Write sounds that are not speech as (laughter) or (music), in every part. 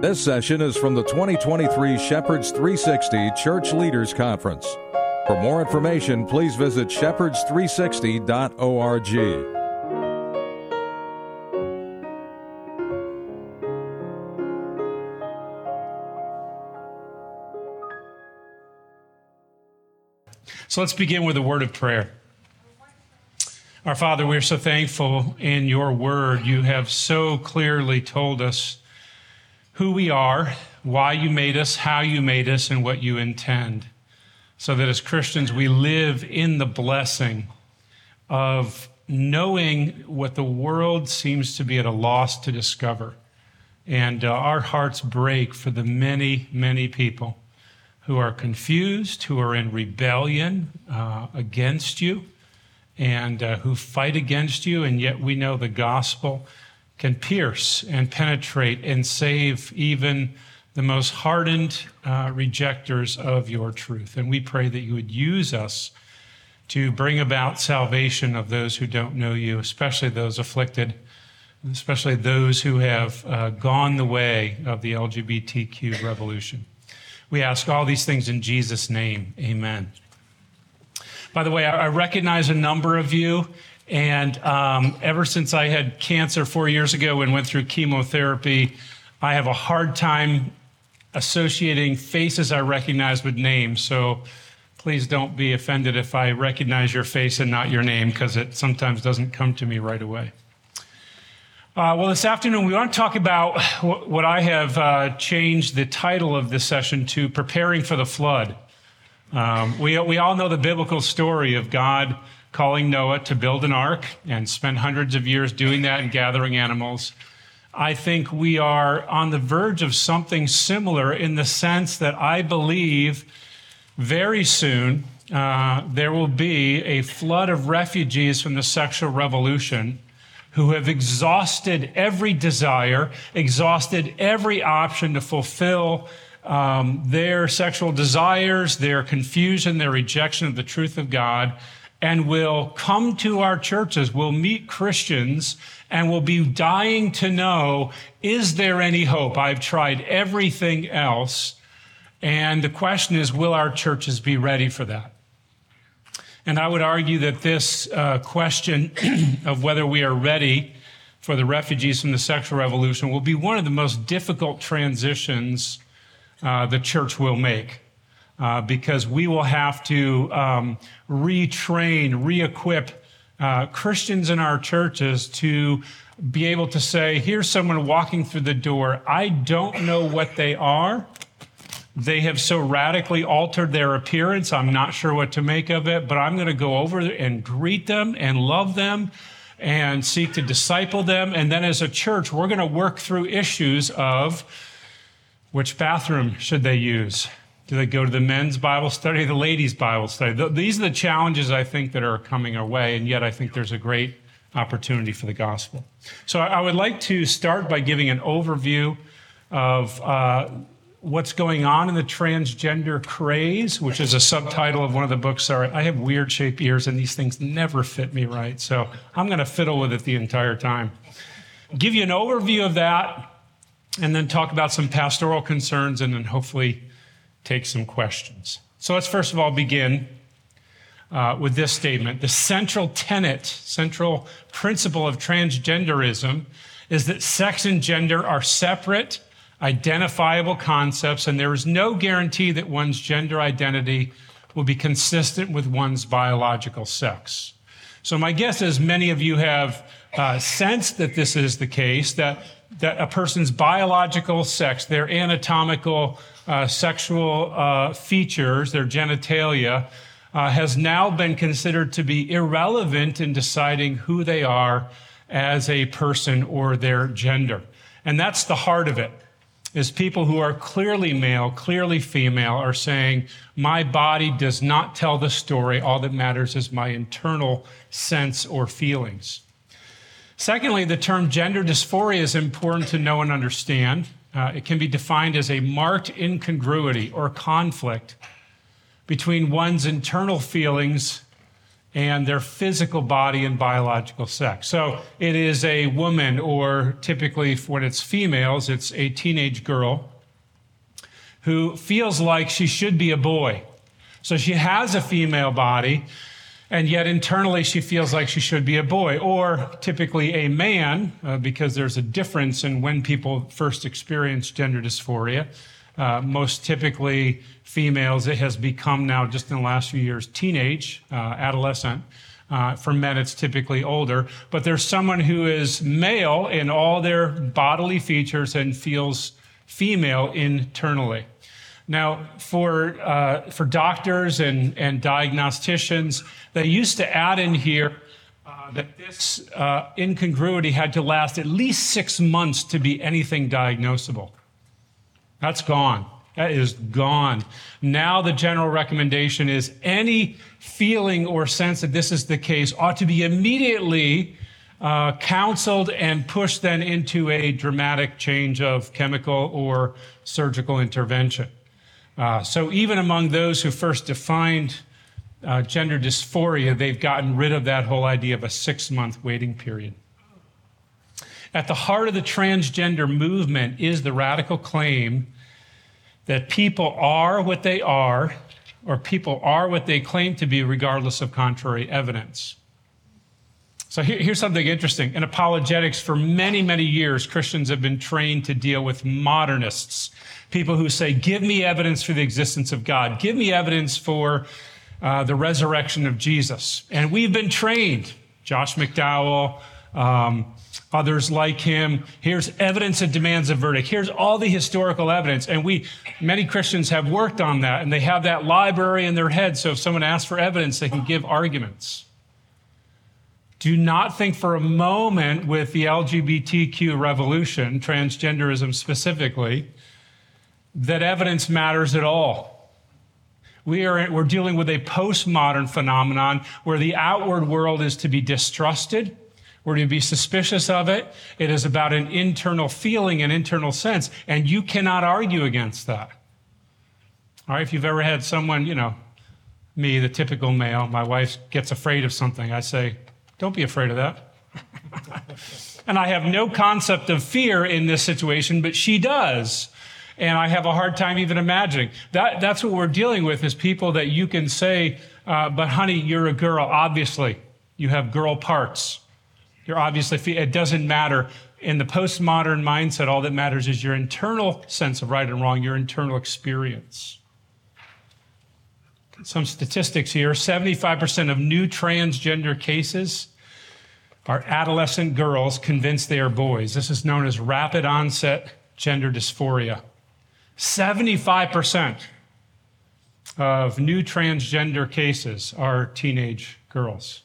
This session is from the 2023 Shepherds 360 Church Leaders Conference. For more information, please visit shepherds360.org. So let's begin with a word of prayer. Our Father, we're so thankful in your word. You have so clearly told us who we are, why you made us, how you made us, and what you intend. So that as Christians, we live in the blessing of knowing what the world seems to be at a loss to discover. And uh, our hearts break for the many, many people who are confused, who are in rebellion uh, against you, and uh, who fight against you, and yet we know the gospel can pierce and penetrate and save even the most hardened uh, rejectors of your truth. And we pray that you would use us to bring about salvation of those who don't know you, especially those afflicted, especially those who have uh, gone the way of the LGBTQ revolution. We ask all these things in Jesus' name. Amen. By the way, I recognize a number of you and um, ever since I had cancer four years ago and went through chemotherapy, I have a hard time associating faces I recognize with names. So please don't be offended if I recognize your face and not your name, because it sometimes doesn't come to me right away. Uh, well, this afternoon we want to talk about what I have uh, changed the title of this session to Preparing for the Flood. Um, we, we all know the biblical story of God calling Noah to build an ark and spend hundreds of years doing that and gathering animals. I think we are on the verge of something similar in the sense that I believe very soon uh, there will be a flood of refugees from the sexual revolution who have exhausted every desire, exhausted every option to fulfill um, their sexual desires, their confusion, their rejection of the truth of God and will come to our churches, will meet Christians, and will be dying to know is there any hope? I've tried everything else. And the question is will our churches be ready for that? And I would argue that this uh, question (clears throat) of whether we are ready for the refugees from the sexual revolution will be one of the most difficult transitions uh, the church will make uh, because we will have to um, retrain, re equip uh, Christians in our churches to be able to say, here's someone walking through the door. I don't know what they are. They have so radically altered their appearance. I'm not sure what to make of it, but I'm going to go over and greet them and love them and seek to disciple them. And then as a church, we're going to work through issues of which bathroom should they use? Do they go to the men's Bible study, the ladies' Bible study? These are the challenges I think that are coming our way, and yet I think there's a great opportunity for the gospel. So I would like to start by giving an overview of uh, what's going on in the transgender craze, which is a subtitle of one of the books. Sorry, I have weird shaped ears, and these things never fit me right. So I'm going to fiddle with it the entire time. Give you an overview of that, and then talk about some pastoral concerns, and then hopefully take some questions. So let's first of all begin uh, with this statement. The central tenet, central principle of transgenderism is that sex and gender are separate, identifiable concepts, and there is no guarantee that one's gender identity will be consistent with one's biological sex. So, my guess is many of you have uh, sensed that this is the case, that, that a person's biological sex, their anatomical uh, sexual uh, features, their genitalia, uh, has now been considered to be irrelevant in deciding who they are as a person or their gender. And that's the heart of it. Is people who are clearly male, clearly female, are saying, My body does not tell the story. All that matters is my internal sense or feelings. Secondly, the term gender dysphoria is important to know and understand. Uh, it can be defined as a marked incongruity or conflict between one's internal feelings and their physical body and biological sex. So it is a woman, or typically when it's females, it's a teenage girl who feels like she should be a boy. So she has a female body, and yet internally she feels like she should be a boy, or typically a man, uh, because there's a difference in when people first experience gender dysphoria. Uh, most typically females, it has become now just in the last few years teenage, uh, adolescent. Uh, for men, it's typically older, but there's someone who is male in all their bodily features and feels female internally. Now, for, uh, for doctors and, and diagnosticians, they used to add in here uh, that this uh, incongruity had to last at least six months to be anything diagnosable. That's gone. That is gone. Now, the general recommendation is any feeling or sense that this is the case ought to be immediately uh, counseled and pushed then into a dramatic change of chemical or surgical intervention. Uh, so, even among those who first defined uh, gender dysphoria, they've gotten rid of that whole idea of a six month waiting period. At the heart of the transgender movement is the radical claim that people are what they are, or people are what they claim to be, regardless of contrary evidence. So here, here's something interesting. In apologetics, for many, many years, Christians have been trained to deal with modernists, people who say, Give me evidence for the existence of God, give me evidence for uh, the resurrection of Jesus. And we've been trained, Josh McDowell, um, others like him. Here's evidence that demands a verdict. Here's all the historical evidence. And we, many Christians have worked on that and they have that library in their head. So if someone asks for evidence, they can give arguments. Do not think for a moment with the LGBTQ revolution, transgenderism specifically, that evidence matters at all. We are, we're dealing with a postmodern phenomenon where the outward world is to be distrusted we're to be suspicious of it. It is about an internal feeling, an internal sense, and you cannot argue against that. All right, if you've ever had someone, you know, me, the typical male, my wife gets afraid of something, I say, don't be afraid of that. (laughs) and I have no concept of fear in this situation, but she does. And I have a hard time even imagining. That, that's what we're dealing with is people that you can say, uh, but honey, you're a girl, obviously. You have girl parts. You're obviously, it doesn't matter. In the postmodern mindset, all that matters is your internal sense of right and wrong, your internal experience. Some statistics here 75% of new transgender cases are adolescent girls convinced they are boys. This is known as rapid onset gender dysphoria. 75% of new transgender cases are teenage girls.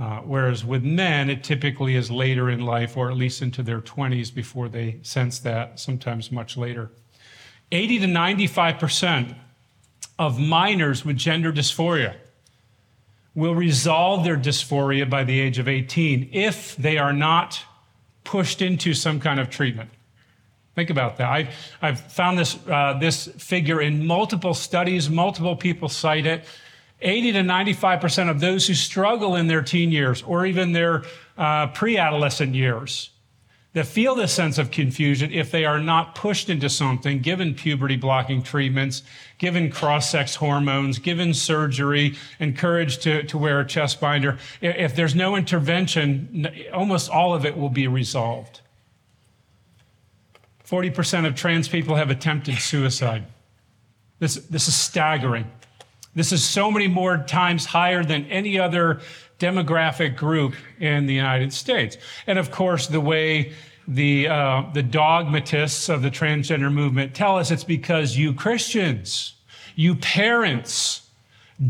Uh, whereas with men, it typically is later in life, or at least into their 20s before they sense that, sometimes much later. 80 to 95% of minors with gender dysphoria will resolve their dysphoria by the age of 18 if they are not pushed into some kind of treatment. Think about that. I've, I've found this, uh, this figure in multiple studies, multiple people cite it. 80 to 95% of those who struggle in their teen years or even their uh, pre adolescent years that feel this sense of confusion if they are not pushed into something, given puberty blocking treatments, given cross sex hormones, given surgery, encouraged to, to wear a chest binder. If there's no intervention, almost all of it will be resolved. 40% of trans people have attempted suicide. This, this is staggering. This is so many more times higher than any other demographic group in the United States. And of course, the way the, uh, the dogmatists of the transgender movement tell us it's because you Christians, you parents,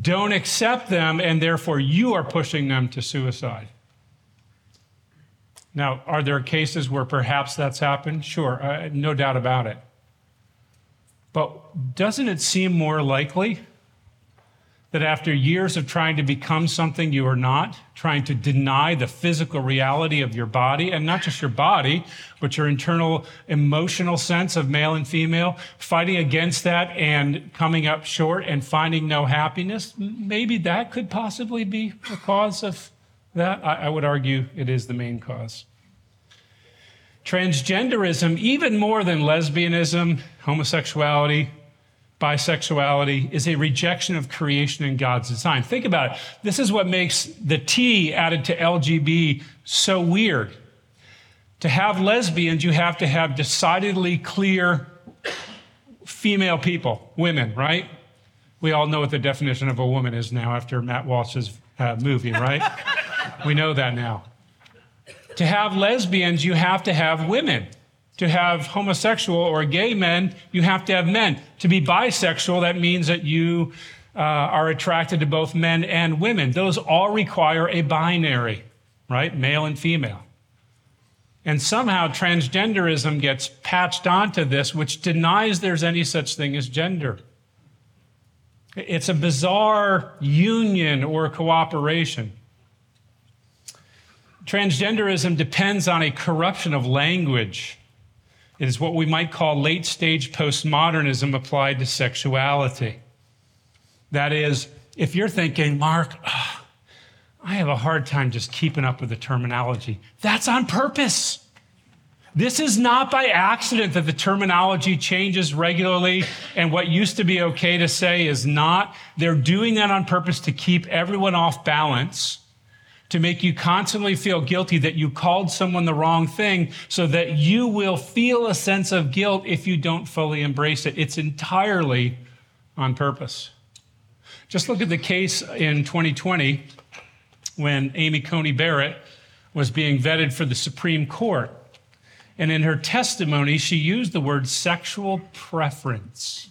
don't accept them, and therefore you are pushing them to suicide. Now, are there cases where perhaps that's happened? Sure, uh, no doubt about it. But doesn't it seem more likely that after years of trying to become something you are not, trying to deny the physical reality of your body, and not just your body, but your internal emotional sense of male and female, fighting against that and coming up short and finding no happiness, maybe that could possibly be the cause of that. I, I would argue it is the main cause. Transgenderism, even more than lesbianism, homosexuality, bisexuality is a rejection of creation and God's design. Think about it. This is what makes the T added to LGB so weird. To have lesbians, you have to have decidedly clear female people, women, right? We all know what the definition of a woman is now after Matt Walsh's uh, movie, right? (laughs) we know that now. To have lesbians, you have to have women. To have homosexual or gay men, you have to have men. To be bisexual, that means that you uh, are attracted to both men and women. Those all require a binary, right? Male and female. And somehow transgenderism gets patched onto this, which denies there's any such thing as gender. It's a bizarre union or cooperation. Transgenderism depends on a corruption of language. It is what we might call late stage postmodernism applied to sexuality. That is, if you're thinking, Mark, oh, I have a hard time just keeping up with the terminology, that's on purpose. This is not by accident that the terminology changes regularly and what used to be okay to say is not. They're doing that on purpose to keep everyone off balance to make you constantly feel guilty that you called someone the wrong thing so that you will feel a sense of guilt if you don't fully embrace it. It's entirely on purpose. Just look at the case in 2020 when Amy Coney Barrett was being vetted for the Supreme Court. And in her testimony, she used the word sexual preference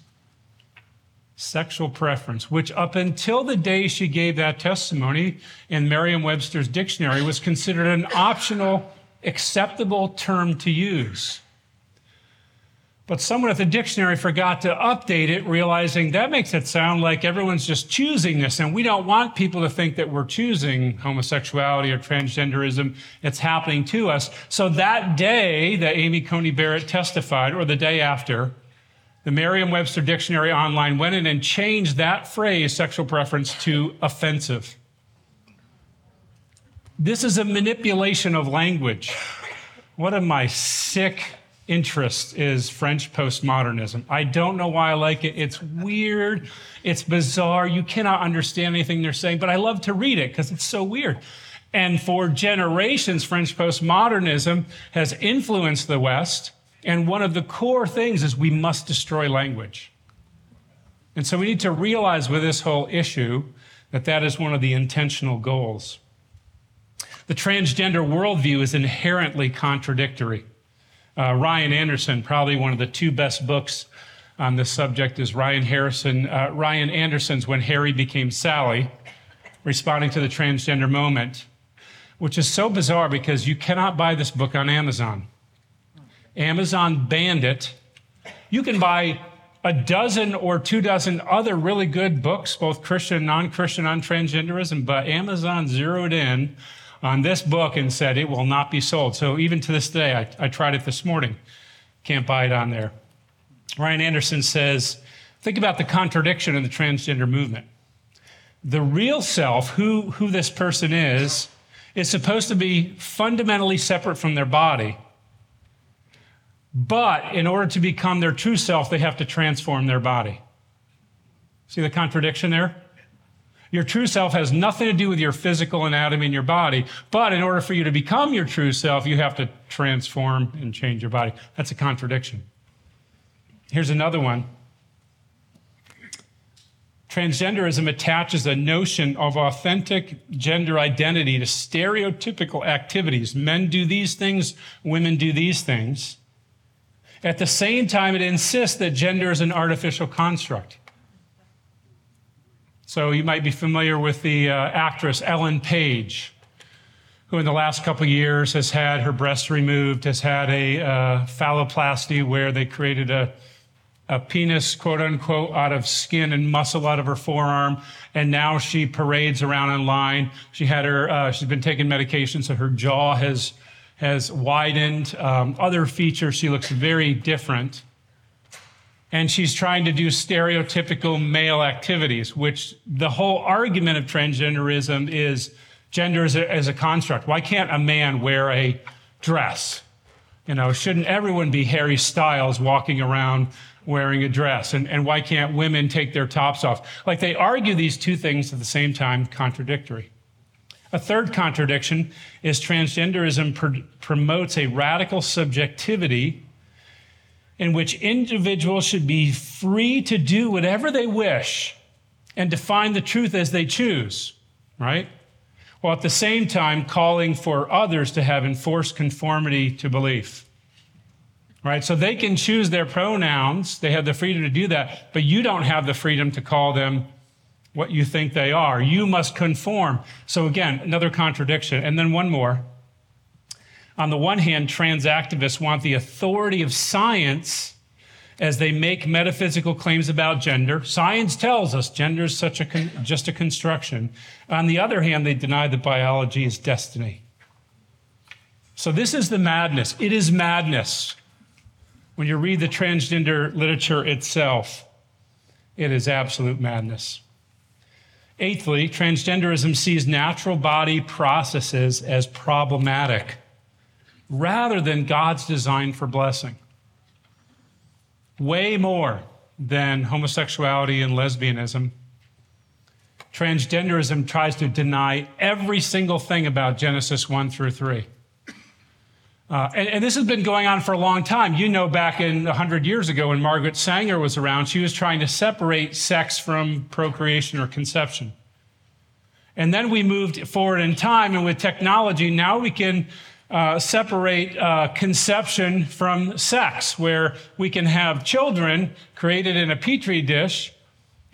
sexual preference, which up until the day she gave that testimony in Merriam Webster's dictionary was considered an optional, acceptable term to use. But someone at the dictionary forgot to update it, realizing that makes it sound like everyone's just choosing this, and we don't want people to think that we're choosing homosexuality or transgenderism. It's happening to us. So that day that Amy Coney Barrett testified, or the day after, the Merriam Webster Dictionary online went in and changed that phrase, sexual preference, to offensive. This is a manipulation of language. One of my sick interests is French postmodernism. I don't know why I like it. It's weird, it's bizarre. You cannot understand anything they're saying, but I love to read it because it's so weird. And for generations, French postmodernism has influenced the West and one of the core things is we must destroy language. And so we need to realize with this whole issue that that is one of the intentional goals. The transgender worldview is inherently contradictory. Uh, Ryan Anderson, probably one of the two best books on this subject, is Ryan Harrison, uh, Ryan Anderson's "When Harry Became Sally," responding to the transgender moment, which is so bizarre because you cannot buy this book on Amazon. Amazon banned it. You can buy a dozen or two dozen other really good books, both Christian and non Christian, on transgenderism, but Amazon zeroed in on this book and said it will not be sold. So even to this day, I, I tried it this morning. Can't buy it on there. Ryan Anderson says think about the contradiction in the transgender movement. The real self, who, who this person is, is supposed to be fundamentally separate from their body but in order to become their true self, they have to transform their body. See the contradiction there? Your true self has nothing to do with your physical anatomy and your body, but in order for you to become your true self, you have to transform and change your body. That's a contradiction. Here's another one. Transgenderism attaches a notion of authentic gender identity to stereotypical activities. Men do these things, women do these things. At the same time, it insists that gender is an artificial construct. So you might be familiar with the uh, actress Ellen Page, who in the last couple years has had her breast removed, has had a uh, phalloplasty where they created a a penis, quote unquote, out of skin and muscle out of her forearm. And now she parades around online. She had her, uh, she's been taking medication, so her jaw has, has widened. Um, other features, she looks very different. And she's trying to do stereotypical male activities, which the whole argument of transgenderism is gender as a, as a construct. Why can't a man wear a dress? You know, shouldn't everyone be Harry Styles walking around wearing a dress? And, and why can't women take their tops off? Like they argue these two things at the same time, contradictory. A third contradiction is transgenderism pr- promotes a radical subjectivity in which individuals should be free to do whatever they wish and define the truth as they choose, right? while at the same time calling for others to have enforced conformity to belief. Right? So they can choose their pronouns, they have the freedom to do that, but you don't have the freedom to call them what you think they are. You must conform. So again, another contradiction. And then one more. On the one hand, trans activists want the authority of science as they make metaphysical claims about gender. Science tells us gender is such a con- just a construction. On the other hand, they deny that biology is destiny. So this is the madness. It is madness. When you read the transgender literature itself, it is absolute madness. Eighthly, transgenderism sees natural body processes as problematic rather than God's design for blessing way more than homosexuality and lesbianism. Transgenderism tries to deny every single thing about Genesis 1 through 3. Uh, and, and, this has been going on for a long time. You know, back in 100 years ago when Margaret Sanger was around, she was trying to separate sex from procreation or conception. And then we moved forward in time, and with technology, now we can uh, separate uh, conception from sex, where we can have children created in a petri dish.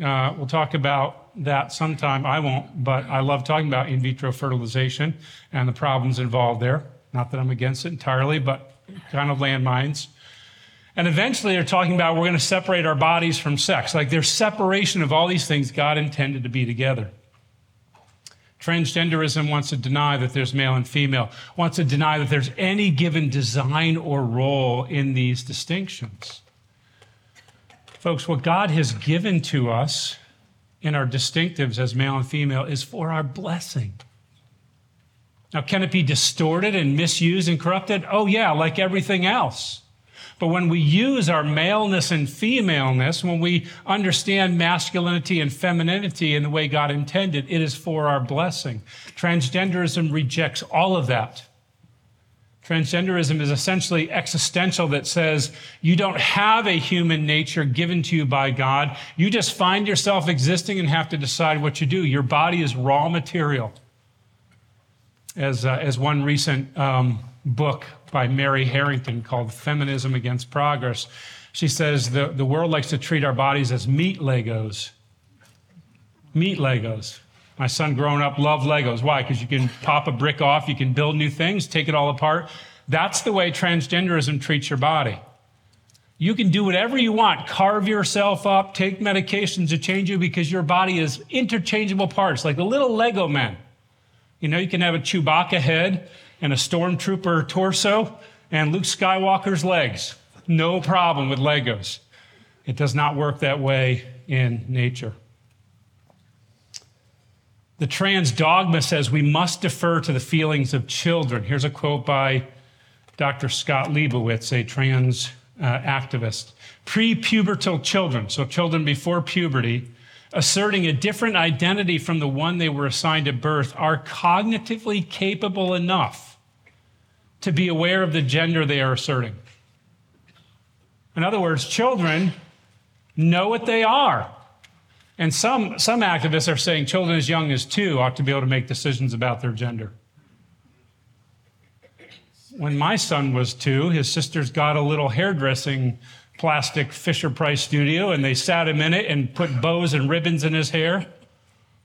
Uh, we'll talk about that sometime. I won't, but I love talking about in vitro fertilization and the problems involved there. Not that I'm against it entirely, but kind of landmines. And eventually they're talking about we're going to separate our bodies from sex. Like there's separation of all these things God intended to be together. Transgenderism wants to deny that there's male and female, wants to deny that there's any given design or role in these distinctions. Folks, what God has given to us in our distinctives as male and female is for our blessing. Now, can it be distorted and misused and corrupted? Oh, yeah, like everything else. But when we use our maleness and femaleness, when we understand masculinity and femininity in the way God intended, it is for our blessing. Transgenderism rejects all of that. Transgenderism is essentially existential that says you don't have a human nature given to you by God. You just find yourself existing and have to decide what you do. Your body is raw material. As, uh, as one recent um, book by Mary Harrington called Feminism Against Progress. She says the, the world likes to treat our bodies as meat Legos. Meat Legos. My son growing up loved Legos. Why? Because you can pop a brick off, you can build new things, take it all apart. That's the way transgenderism treats your body. You can do whatever you want, carve yourself up, take medications to change you because your body is interchangeable parts, like the little Lego men. You know, you can have a Chewbacca head and a stormtrooper torso and Luke Skywalker's legs. No problem with Legos. It does not work that way in nature. The trans dogma says we must defer to the feelings of children. Here's a quote by Dr. Scott Leibowitz, a trans uh, activist. Pre-pubertal children, so children before puberty, asserting a different identity from the one they were assigned at birth, are cognitively capable enough to be aware of the gender they are asserting. In other words, children know what they are. And some, some activists are saying children as young as two ought to be able to make decisions about their gender. When my son was two, his sisters got a little hairdressing plastic Fisher Price studio and they sat him in it and put bows and ribbons in his hair.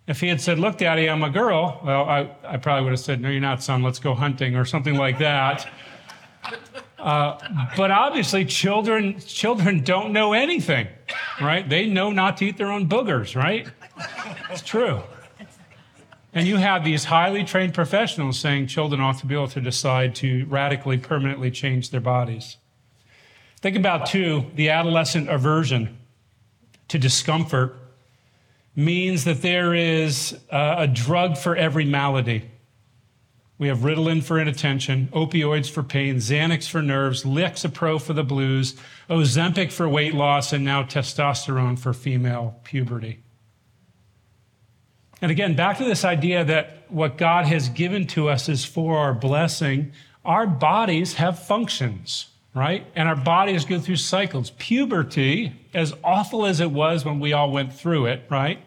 If he had said, Look, Daddy, I'm a girl, well, I, I probably would have said, No, you're not, son, let's go hunting or something like that. (laughs) Uh, but obviously, children children don't know anything, right? They know not to eat their own boogers, right? It's true. And you have these highly trained professionals saying children ought to be able to decide to radically, permanently change their bodies. Think about, too, the adolescent aversion to discomfort means that there is a drug for every malady. We have Ritalin for inattention, opioids for pain, Xanax for nerves, Lexapro for the blues, Ozempic for weight loss, and now testosterone for female puberty. And again, back to this idea that what God has given to us is for our blessing. Our bodies have functions, right? And our bodies go through cycles. Puberty, as awful as it was when we all went through it, right,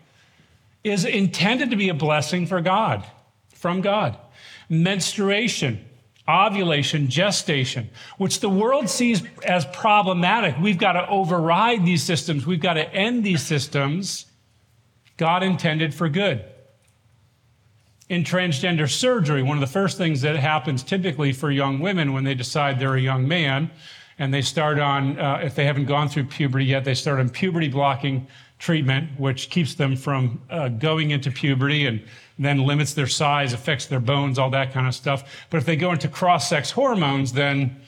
is intended to be a blessing for God, from God menstruation, ovulation, gestation, which the world sees as problematic. We've got to override these systems, we've got to end these systems. God intended for good. In transgender surgery, one of the first things that happens typically for young women when they decide they're a young man and they start on, uh, if they haven't gone through puberty yet, they start on puberty blocking treatment, which keeps them from uh, going into puberty and then limits their size, affects their bones, all that kind of stuff. But if they go into cross sex hormones, then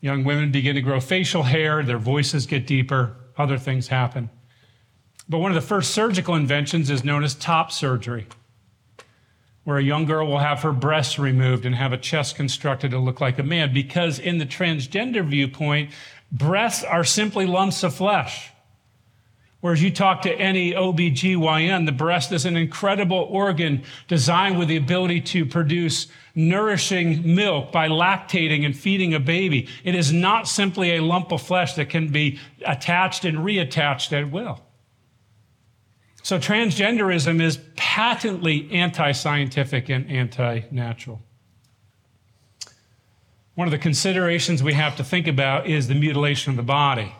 young women begin to grow facial hair, their voices get deeper, other things happen. But one of the first surgical inventions is known as top surgery, where a young girl will have her breasts removed and have a chest constructed to look like a man, because in the transgender viewpoint, breasts are simply lumps of flesh. Whereas you talk to any OBGYN, the breast is an incredible organ designed with the ability to produce nourishing milk by lactating and feeding a baby. It is not simply a lump of flesh that can be attached and reattached at will. So transgenderism is patently anti scientific and anti natural. One of the considerations we have to think about is the mutilation of the body.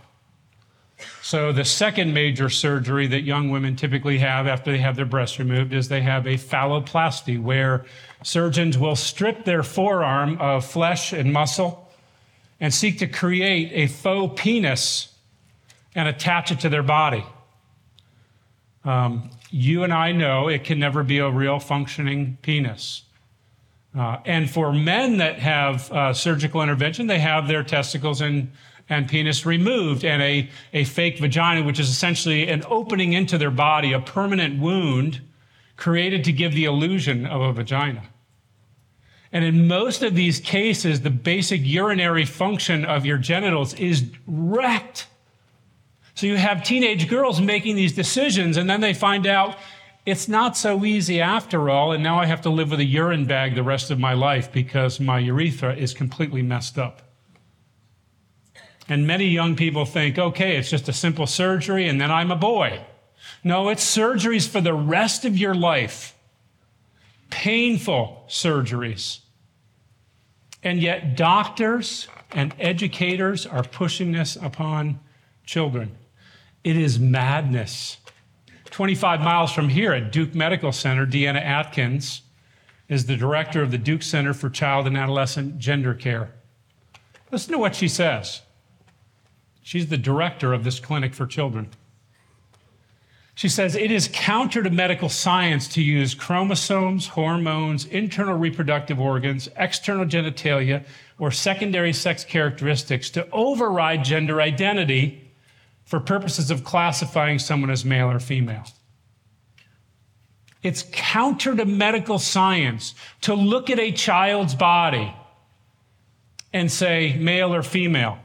So, the second major surgery that young women typically have after they have their breasts removed is they have a phalloplasty, where surgeons will strip their forearm of flesh and muscle and seek to create a faux penis and attach it to their body. Um, you and I know it can never be a real functioning penis. Uh, and for men that have uh, surgical intervention, they have their testicles and and penis removed and a, a fake vagina, which is essentially an opening into their body, a permanent wound created to give the illusion of a vagina. And in most of these cases, the basic urinary function of your genitals is wrecked. So you have teenage girls making these decisions, and then they find out it's not so easy after all, and now I have to live with a urine bag the rest of my life because my urethra is completely messed up. And many young people think, okay, it's just a simple surgery and then I'm a boy. No, it's surgeries for the rest of your life. Painful surgeries. And yet, doctors and educators are pushing this upon children. It is madness. 25 miles from here at Duke Medical Center, Deanna Adkins is the director of the Duke Center for Child and Adolescent Gender Care. Listen to what she says. She's the director of this clinic for children. She says it is counter to medical science to use chromosomes, hormones, internal reproductive organs, external genitalia, or secondary sex characteristics to override gender identity for purposes of classifying someone as male or female. It's counter to medical science to look at a child's body and say male or female.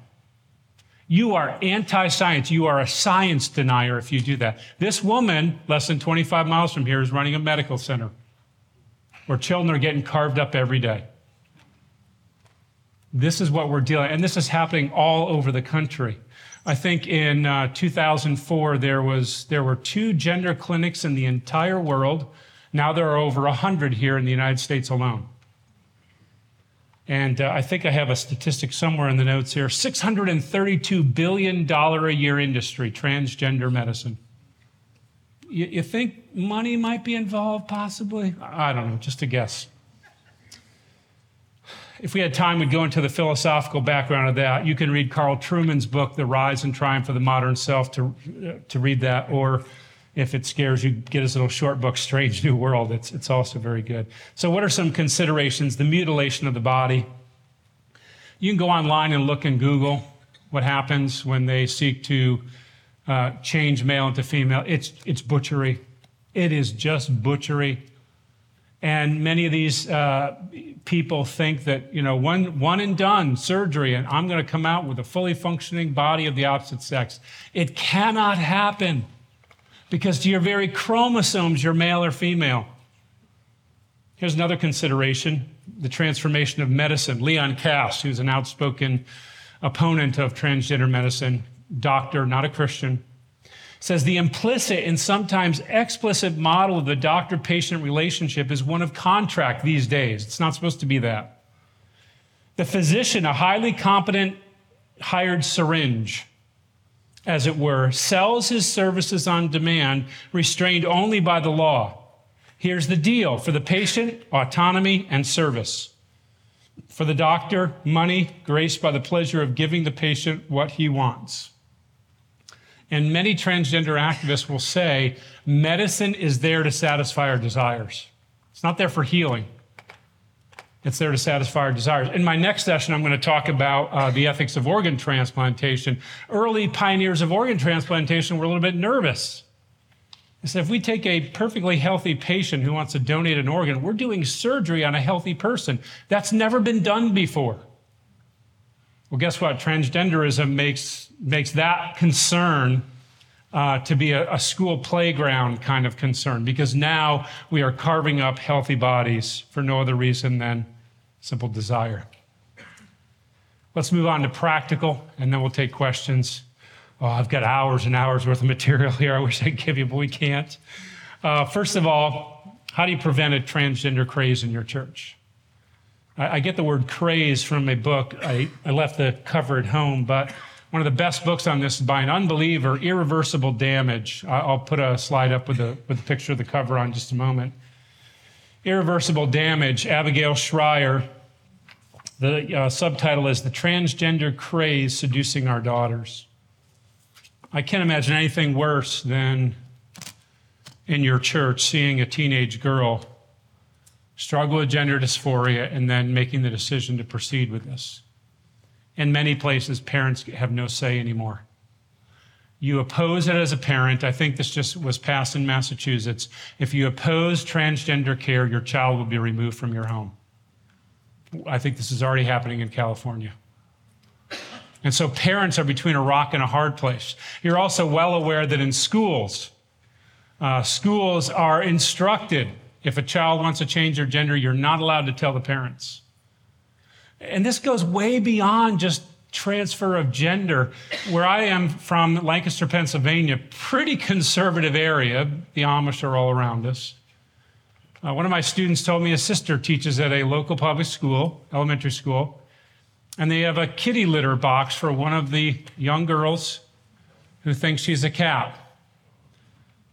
You are anti science. You are a science denier if you do that. This woman, less than 25 miles from here, is running a medical center where children are getting carved up every day. This is what we're dealing, and this is happening all over the country. I think in uh, 2004 there was there were two gender clinics in the entire world. Now there are over 100 here in the United States alone. And uh, I think I have a statistic somewhere in the notes here $632 billion a year industry, transgender medicine. You, you think money might be involved, possibly? I don't know, just a guess. If we had time, we'd go into the philosophical background of that. You can read Carl Trueman's book, The Rise and Triumph of the Modern Self, to, to read that. Or if it scares you, get his little short book, Strange New World. It's, it's also very good. So, what are some considerations? The mutilation of the body. You can go online and look in Google what happens when they seek to uh, change male into female. It's, it's butchery. It is just butchery. And many of these uh, people think that, you know, one, one and done surgery, and I'm going to come out with a fully functioning body of the opposite sex. It cannot happen because to your very chromosomes, you're male or female. Here's another consideration the transformation of medicine. Leon Kass, who's an outspoken opponent of transgender medicine, doctor, not a Christian, says the implicit and sometimes explicit model of the doctor patient relationship is one of contract these days. It's not supposed to be that. The physician, a highly competent hired syringe, as it were, sells his services on demand, restrained only by the law. Here's the deal for the patient, autonomy and service. For the doctor, money graced by the pleasure of giving the patient what he wants. And many transgender activists will say medicine is there to satisfy our desires. It's not there for healing. It's there to satisfy our desires. In my next session, I'm going to talk about uh, the ethics of organ transplantation. Early pioneers of organ transplantation were a little bit nervous. They said, if we take a perfectly healthy patient who wants to donate an organ, we're doing surgery on a healthy person. That's never been done before. Well, guess what? Transgenderism makes, makes that concern uh, to be a, a, school playground kind of concern because now we are carving up healthy bodies for no other reason than simple desire. Let's move on to practical, and then we'll take questions. Oh, I've got hours and hours worth of material here. I wish I could give you, but we can't. Uh, first of all, how do you prevent a transgender craze in your church? I, I get the word craze from a book. I, I left the cover at home, but one of the best books on this is by an unbeliever, Irreversible Damage. I'll put a slide up with the, with the picture of the cover on just a moment. Irreversible Damage, Abigail Shrier. The uh, subtitle is The Transgender Craze Seducing Our Daughters. I can't imagine anything worse than in your church seeing a teenage girl struggle with gender dysphoria and then making the decision to proceed with this. In many places, parents have no say anymore. You oppose it as a parent. I think this just was passed in Massachusetts. If you oppose transgender care, your child will be removed from your home. I think this is already happening in California. And so parents are between a rock and a hard place. You're also well aware that in schools, uh, schools are instructed if a child wants to change their gender, you're not allowed to tell the parents. And this goes way beyond just transfer of gender. Where I am from, Lancaster, Pennsylvania, pretty conservative area. The Amish are all around us. Uh, one of my students told me his sister teaches at a local public school, elementary school, and they have a kitty litter box for one of the young girls who thinks she's a cat.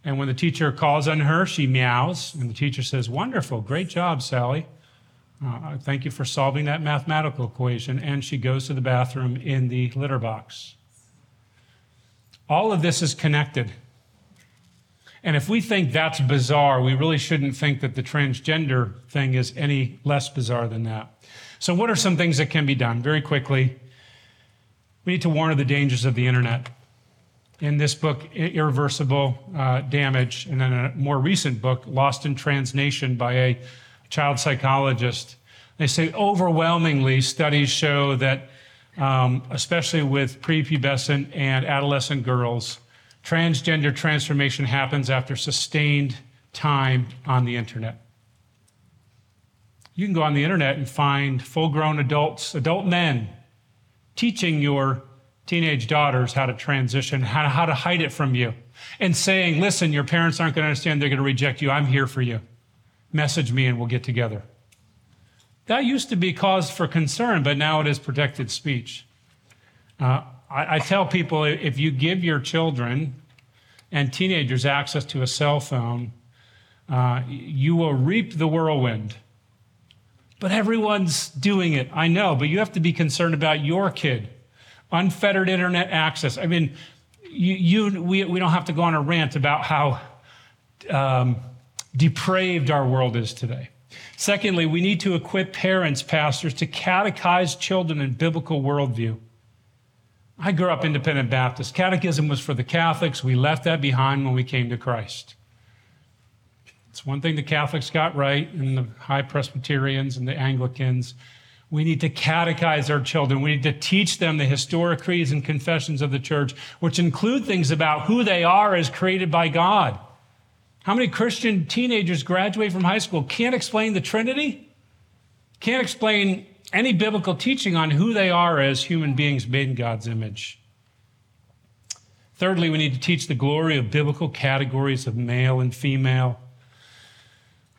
And when the teacher calls on her, she meows, and the teacher says, Wonderful, great job, Sally. Uh, thank you for solving that mathematical equation. And she goes to the bathroom in the litter box. All of this is connected. And if we think that's bizarre, we really shouldn't think that the transgender thing is any less bizarre than that. So, what are some things that can be done? Very quickly, we need to warn of the dangers of the internet. In this book, Irreversible uh, Damage, and then a more recent book, Lost in Transnation, by a child psychologist. They say overwhelmingly studies show that, um, especially with prepubescent and adolescent girls, transgender transformation happens after sustained time on the internet. You can go on the internet and find full grown adults, adult men, teaching your teenage daughters how to transition, how to, how to hide it from you, and saying, listen, your parents aren't going to understand, they're going to reject you. I'm here for you message me and we'll get together. That used to be cause for concern, but now it is protected speech. Uh, I, I tell people if you give your children and teenagers access to a cell phone, uh, you will reap the whirlwind. But everyone's doing it. I know, but you have to be concerned about your kid. Unfettered internet access. I mean, you, you we, we don't have to go on a rant about how um, depraved our world is today. Secondly, we need to equip parents, pastors, to catechize children in biblical worldview. I grew up independent Baptist. Catechism was for the Catholics. We left that behind when we came to Christ. It's one thing the Catholics got right, and the high Presbyterians and the Anglicans. We need to catechize our children. We need to teach them the historic creeds and confessions of the church, which include things about who they are as created by God. How many Christian teenagers graduate from high school can't explain the Trinity? Can't explain any biblical teaching on who they are as human beings made in God's image. Thirdly, we need to teach the glory of biblical categories of male and female.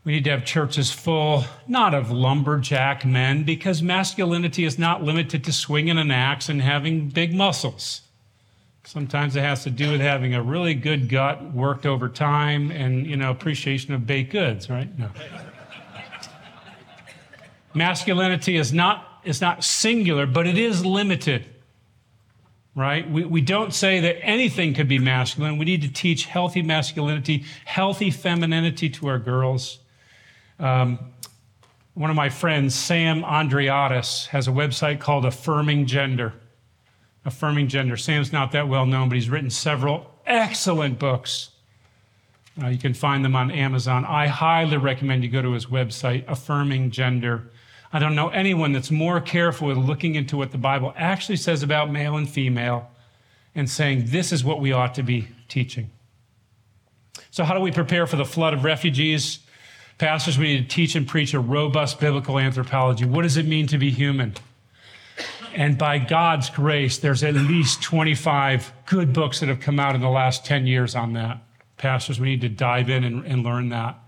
We need to have churches full, not of lumberjack men, because masculinity is not limited to swinging an axe and having big muscles. Sometimes it has to do with having a really good gut worked over time and, you know, appreciation of baked goods, right? No. Masculinity is not, is not singular, but it is limited, right? We, we don't say that anything could be masculine. We need to teach healthy masculinity, healthy femininity to our girls. Um, one of my friends, Sam Andreades, has a website called Affirming Gender affirming gender. Sam's not that well known, but he's written several excellent books. Uh, you can find them on Amazon. I highly recommend you go to his website, Affirming Gender. I don't know anyone that's more careful with looking into what the Bible actually says about male and female and saying this is what we ought to be teaching. So, how do we prepare for the flood of refugees? Pastors, we need to teach and preach a robust biblical anthropology. What does it mean to be human? And by God's grace, there's at least 25 good books that have come out in the last 10 years on that. Pastors, we need to dive in and, and learn that.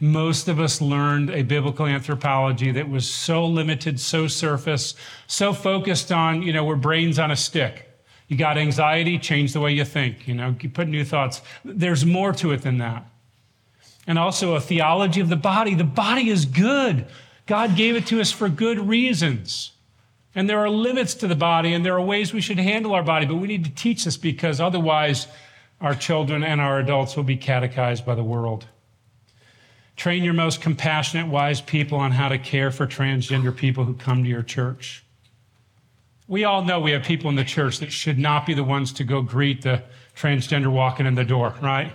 Most of us learned a biblical anthropology that was so limited, so surface, so focused on, you know, we're brains on a stick. You got anxiety, change the way you think, you know, you put new thoughts. There's more to it than that. And also a theology of the body. The body is good. God gave it to us for good reasons. And there are limits to the body, and there are ways we should handle our body, but we need to teach this because otherwise, our children and our adults will be catechized by the world. Train your most compassionate, wise people on how to care for transgender people who come to your church. We all know we have people in the church that should not be the ones to go greet the transgender walking in the door, right?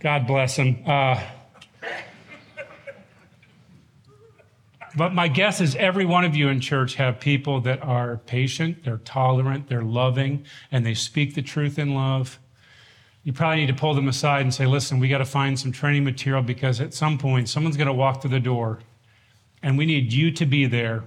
God bless them. Uh, But my guess is every one of you in church have people that are patient, they're tolerant, they're loving, and they speak the truth in love. You probably need to pull them aside and say, listen, we got to find some training material because at some point someone's going to walk through the door and we need you to be there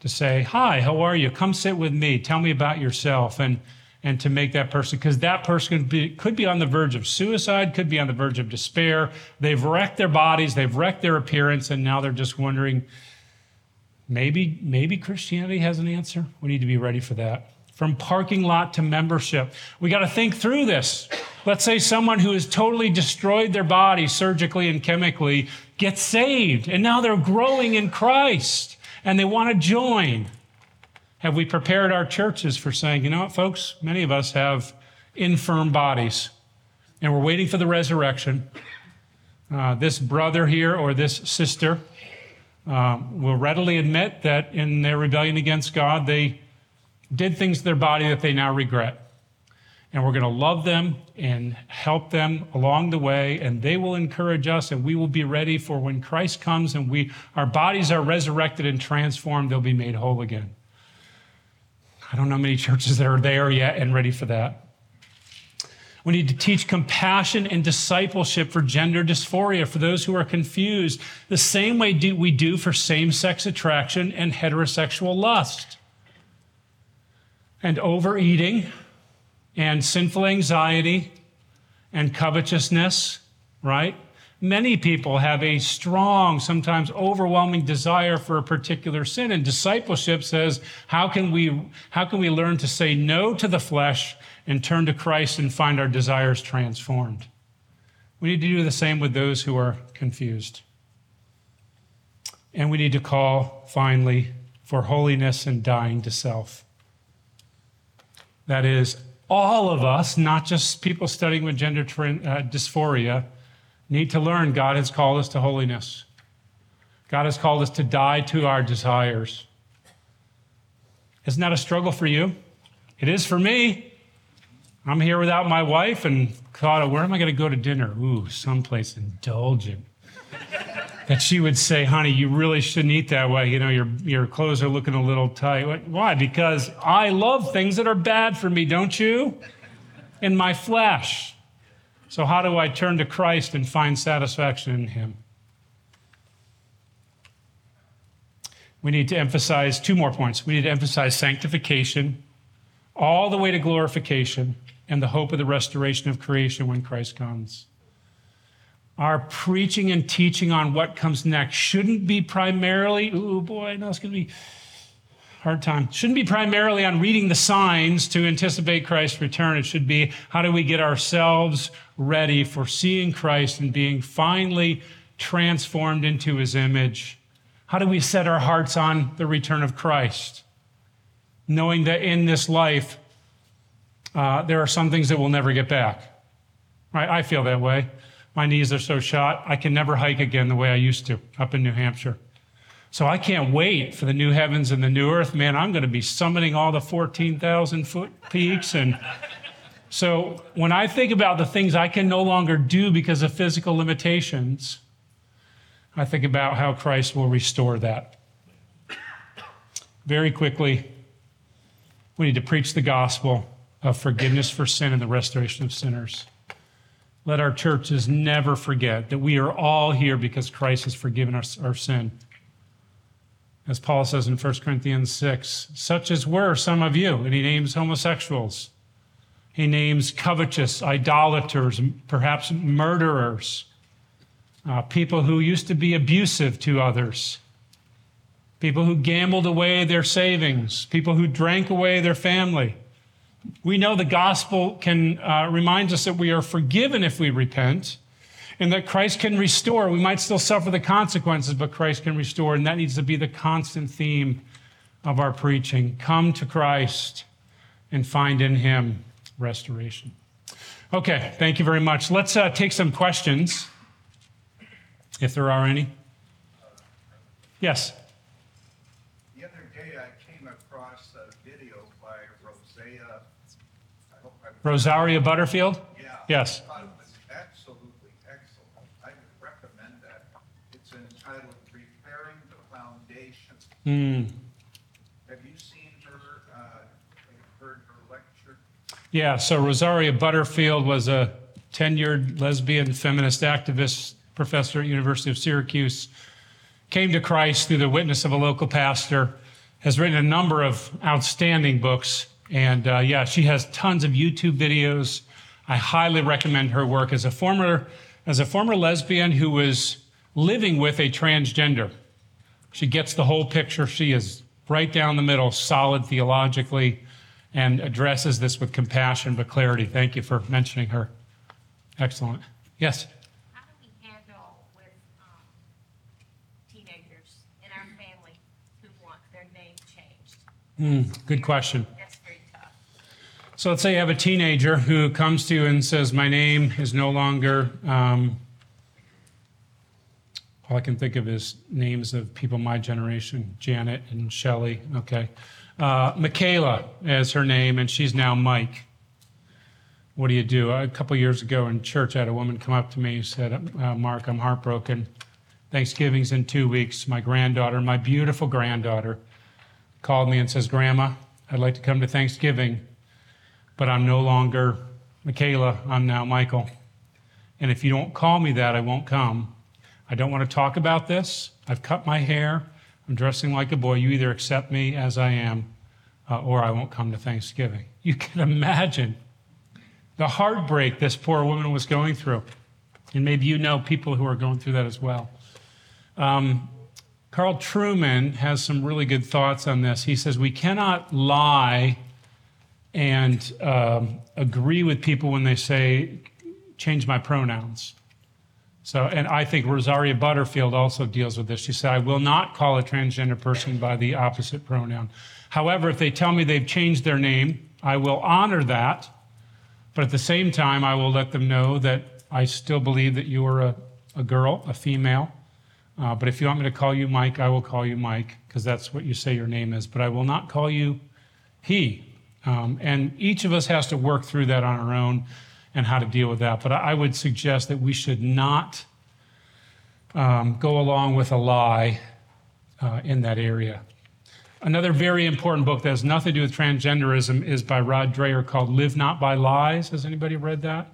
to say, hi, how are you? Come sit with me. Tell me about yourself. And and to make that person, because that person could be, could be on the verge of suicide, could be on the verge of despair. They've wrecked their bodies, they've wrecked their appearance, and now they're just wondering, maybe, maybe Christianity has an answer. We need to be ready for that. From parking lot to membership, we got to think through this. Let's say someone who has totally destroyed their body surgically and chemically gets saved, and now they're growing in Christ and they want to join. Have we prepared our churches for saying, you know what, folks, many of us have infirm bodies and we're waiting for the resurrection. Uh, this brother here or this sister uh, will readily admit that in their rebellion against God, they did things to their body that they now regret. And we're going to love them and help them along the way, and they will encourage us, and we will be ready for when Christ comes and we, our bodies are resurrected and transformed, they'll be made whole again. I don't know many churches that are there yet and ready for that. We need to teach compassion and discipleship for gender dysphoria, for those who are confused, the same way we do for same sex attraction and heterosexual lust. And overeating and sinful anxiety and covetousness, right? Many people have a strong, sometimes overwhelming desire for a particular sin. And discipleship says, how can we, how can we learn to say no to the flesh and turn to Christ and find our desires transformed? We need to do the same with those who are confused. And we need to call, finally, for holiness and dying to self. That is, all of us, not just people studying with gender uh, dysphoria, need to learn God has called us to holiness. God has called us to die to our desires. Isn't that a struggle for you? It is for me. I'm here without my wife and thought, where am I going to go to dinner? Ooh, someplace indulgent. (laughs) that she would say, honey, you really shouldn't eat that way. You know, your, your clothes are looking a little tight. Why? Because I love things that are bad for me, don't you? In my flesh. So, how do I turn to Christ and find satisfaction in Him? We need to emphasize two more points. We need to emphasize sanctification all the way to glorification and the hope of the restoration of creation when Christ comes. Our preaching and teaching on what comes next shouldn't be primarily, oh boy, now it's going to be hard time. Shouldn't be primarily on reading the signs to anticipate Christ's return. It should be how do we get ourselves ready for seeing Christ and being finally transformed into his image how do we set our hearts on the return of Christ? Knowing that in this life, uh, there are some things that we'll never get back. Right? I feel that way. My knees are so shot, I can never hike again the way I used to up in New Hampshire. So I can't wait for the new heavens and the new earth. Man, I'm going to be summiting all the 14,000 foot peaks. And so when I think about the things I can no longer do because of physical limitations, I think about how Christ will restore that. Very quickly, we need to preach the gospel of forgiveness for sin and the restoration of sinners. Let our churches never forget that we are all here because Christ has forgiven our, our sin. As Paul says in 1 Corinthians 6, such as were some of you, and he names homosexuals. He names covetous, idolaters, perhaps murderers uh, people who used to be abusive to others, people who gambled away their savings, people who drank away their family. We know the gospel can uh, reminds us that we are forgiven if we repent, and that Christ can restore. We might still suffer the consequences, but Christ can restore, and that needs to be the constant theme of our preaching. Come to Christ and find in Him restoration. Okay, thank you very much. Let's uh, take some questions if there are any. Yes. The other day I came across a video by Rosaria. I hope I'm, Rosaria Butterfield? yeah. Yes. I thought it was absolutely excellent. I would recommend that. It's entitled Repairing the Foundation. Mm. Have you seen her, uh, heard her lecture? Yeah, so Rosaria Butterfield was a tenured lesbian feminist activist professor at University of Syracuse, came to Christ through the witness of a local pastor, has written a number of outstanding books. And uh, yeah, she has tons of YouTube videos. I highly recommend her work as a former, as a former lesbian who was living with a transgender. She gets the whole picture. She is right down the middle, solid theologically, and addresses this with compassion but clarity. Thank you for mentioning her. Excellent. Yes? How do we handle with um, teenagers in our family who want their name changed? Mm, good question. That's very tough. So let's say you have a teenager who comes to you and says, My name is no longer, um, all I can think of is names of people my generation Janet and Shelley. Okay. Uh, Michaela is her name, and she's now Mike. What do you do? A couple years ago in church, I had a woman come up to me and said, uh, Mark, I'm heartbroken. Thanksgiving's in two weeks. My granddaughter, my beautiful granddaughter, called me and says, Grandma, I'd like to come to Thanksgiving, but I'm no longer Michaela, I'm now Michael. And if you don't call me that, I won't come. I don't want to talk about this. I've cut my hair. I'm dressing like a boy. You either accept me as I am, uh, or I won't come to Thanksgiving. (laughs) You can imagine the heartbreak this poor woman was going through. And maybe you know people who are going through that as well. Um, Carl Trueman has some really good thoughts on this. He says, We cannot lie and um, agree with people when they say, change my pronouns. So, and I think Rosaria Butterfield also deals with this. She said, I will not call a transgender person by the opposite pronoun. However, if they tell me they've changed their name, I will honor that. But at the same time, I will let them know that I still believe that you are a, a girl, a female. Uh, but if you want me to call you Mike, I will call you Mike because that's what you say your name is. But I will not call you he. Um, and each of us has to work through that on our own and how to deal with that. But I would suggest that we should not um, go along with a lie uh, in that area. Another very important book that has nothing to do with transgenderism is by Rod Dreher called Live Not by Lies. Has anybody read that?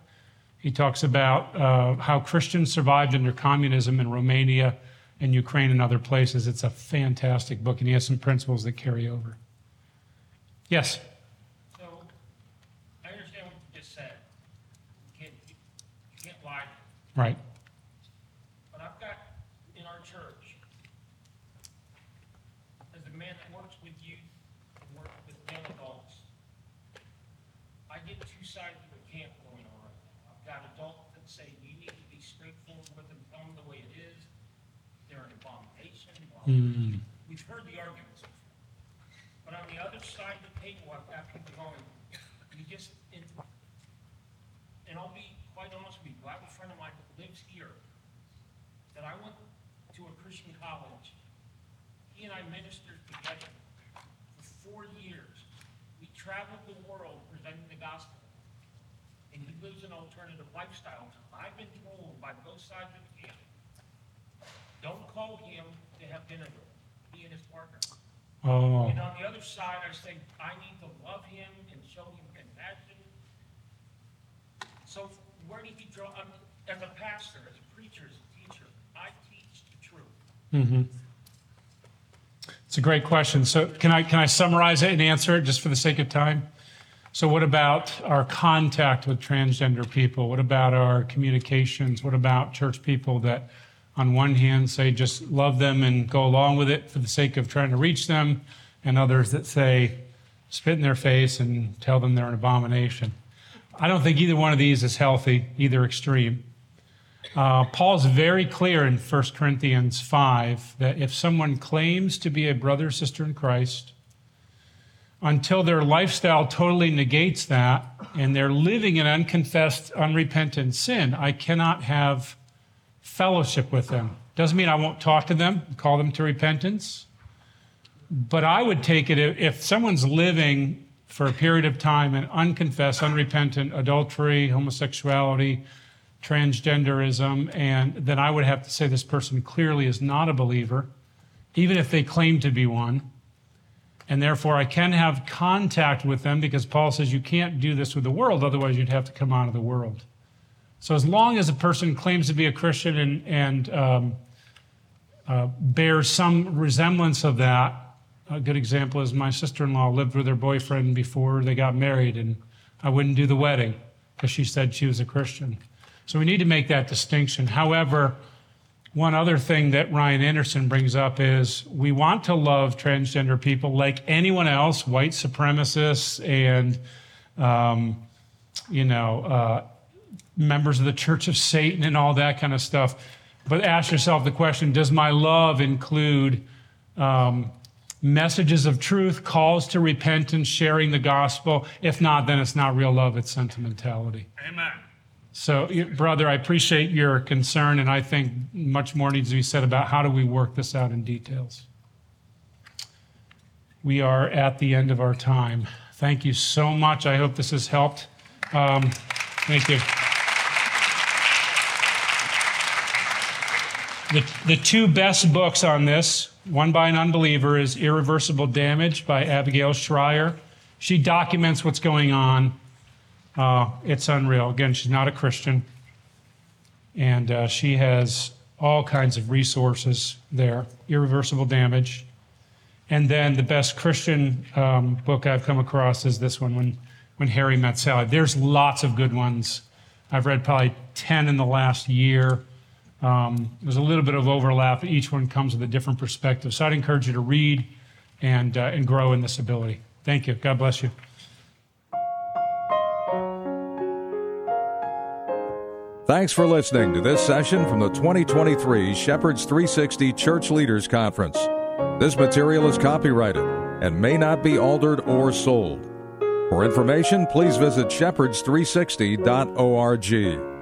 He talks about uh, how Christians survived under communism in Romania and Ukraine and other places. It's a fantastic book, and he has some principles that carry over. Yes? Right. But I've got in our church, as a man that works with youth and works with young adults, I get two sides of the camp going on. I've got adults that say you need to be straightforward with them, tell them the way it is. They're an abomination. Mm. We've heard the arguments. But on the other side of the table, I've got people going, you just, and I'll be quite honest with you, I have a friend of mine that lives here, that I went to a Christian college. He and I ministered together for four years. We traveled the world presenting the gospel. And he lives an alternative lifestyle. I've been told by both sides of the camp, don't call him to have dinner with he and his partner. Oh. And on the other side, I say, I need to love him and show him compassion. So where did he draw? I'm, as a pastor, as a preacher, as a teacher, I teach the truth. Mm-hmm. It's a great question. So can I can I summarize it and answer it just for the sake of time? So what about our contact with transgender people? What about our communications? What about church people that on one hand say just love them and go along with it for the sake of trying to reach them, and others that say spit in their face and tell them they're an abomination? I don't think either one of these is healthy, either extreme. Uh, Paul's very clear in 1 Corinthians 5 that if someone claims to be a brother or sister in Christ, until their lifestyle totally negates that and they're living in unconfessed, unrepentant sin, I cannot have fellowship with them. Doesn't mean I won't talk to them, call them to repentance. But I would take it if someone's living for a period of time in unconfessed, unrepentant adultery, homosexuality, transgenderism, and then I would have to say this person clearly is not a believer, even if they claim to be one. And therefore, I can have contact with them because Paul says you can't do this with the world, otherwise, you'd have to come out of the world. So, as long as a person claims to be a Christian and, and um, uh, bears some resemblance of that, a good example is my sister in law lived with her boyfriend before they got married, and I wouldn't do the wedding because she said she was a Christian. So we need to make that distinction. However, one other thing that Ryan Anderson brings up is we want to love transgender people like anyone else, white supremacists and, um, you know, uh, members of the Church of Satan and all that kind of stuff. But ask yourself the question Does my love include um, messages of truth, calls to repentance, sharing the gospel. If not, then it's not real love, it's sentimentality. Amen. So, brother, I appreciate your concern, and I think much more needs to be said about how do we work this out in details. We are at the end of our time. Thank you so much. I hope this has helped. Um, thank you. The, the two best books on this one by an unbeliever is Irreversible Damage by Abigail Shrier. She documents what's going on. Uh, it's unreal. Again, she's not a Christian. And uh, she has all kinds of resources there. Irreversible Damage. And then the best Christian um, book I've come across is this one, When, when Harry Met Sally. There's lots of good ones. I've read probably 10 in the last year. Um, there's a little bit of overlap. Each one comes with a different perspective. So I'd encourage you to read and, uh, and grow in this ability. Thank you. God bless you. Thanks for listening to this session from the 2023 Shepherds 360 Church Leaders Conference. This material is copyrighted and may not be altered or sold. For information, please visit shepherds360.org.